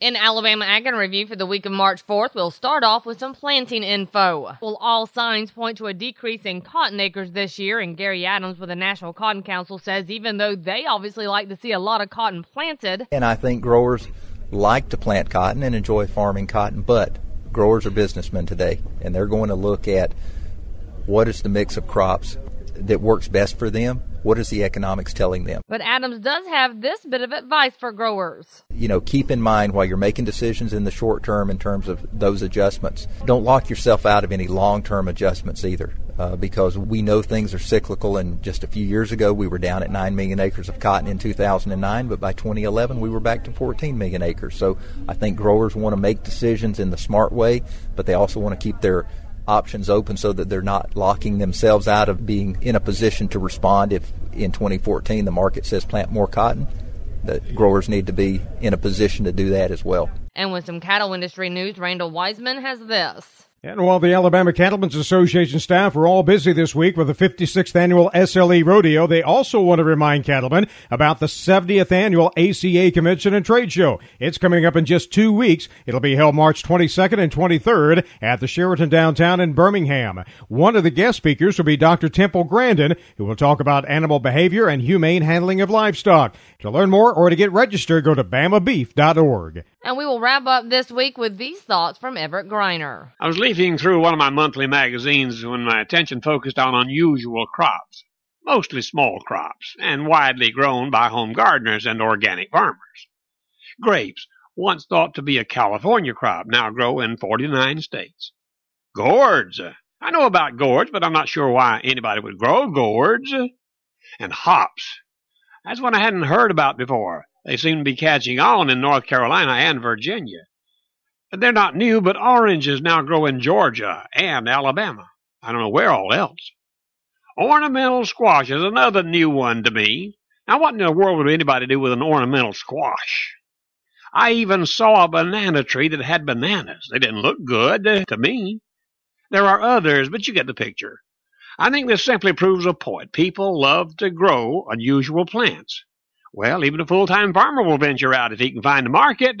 In Alabama Ag in Review for the week of March 4th, we'll start off with some planting info. Well, all signs point to a decrease in cotton acres this year, and Gary Adams with the National Cotton Council says even though they obviously like to see a lot of cotton planted. And I think growers like to plant cotton and enjoy farming cotton, but growers are businessmen today, and they're going to look at what is the mix of crops that works best for them what is the economics telling them? But Adams does have this bit of advice for growers. You know, keep in mind while you're making decisions in the short term in terms of those adjustments, don't lock yourself out of any long term adjustments either. Uh, because we know things are cyclical. And just a few years ago, we were down at 9 million acres of cotton in 2009, but by 2011, we were back to 14 million acres. So I think growers want to make decisions in the smart way, but they also want to keep their options open so that they're not locking themselves out of being in a position to respond if in 2014 the market says plant more cotton. The growers need to be in a position to do that as well. And with some cattle industry news, Randall Weiseman has this. And while the Alabama Cattlemen's Association staff are all busy this week with the 56th annual SLE Rodeo, they also want to remind cattlemen about the 70th annual ACA Convention and Trade Show. It's coming up in just two weeks. It'll be held March 22nd and 23rd at the Sheraton downtown in Birmingham. One of the guest speakers will be Dr. Temple Grandin, who will talk about animal behavior and humane handling of livestock. To learn more or to get registered, go to bamabeef.org. And we will wrap up this week with these thoughts from Everett Griner. I was leafing through one of my monthly magazines when my attention focused on unusual crops, mostly small crops, and widely grown by home gardeners and organic farmers. Grapes, once thought to be a California crop, now grow in 49 states. Gourds. I know about gourds, but I'm not sure why anybody would grow gourds. And hops. That's one I hadn't heard about before. They seem to be catching on in North Carolina and Virginia. They're not new, but oranges now grow in Georgia and Alabama. I don't know where all else. Ornamental squash is another new one to me. Now, what in the world would anybody do with an ornamental squash? I even saw a banana tree that had bananas. They didn't look good to me. There are others, but you get the picture. I think this simply proves a point. People love to grow unusual plants. Well, even a full-time farmer will venture out if he can find a market.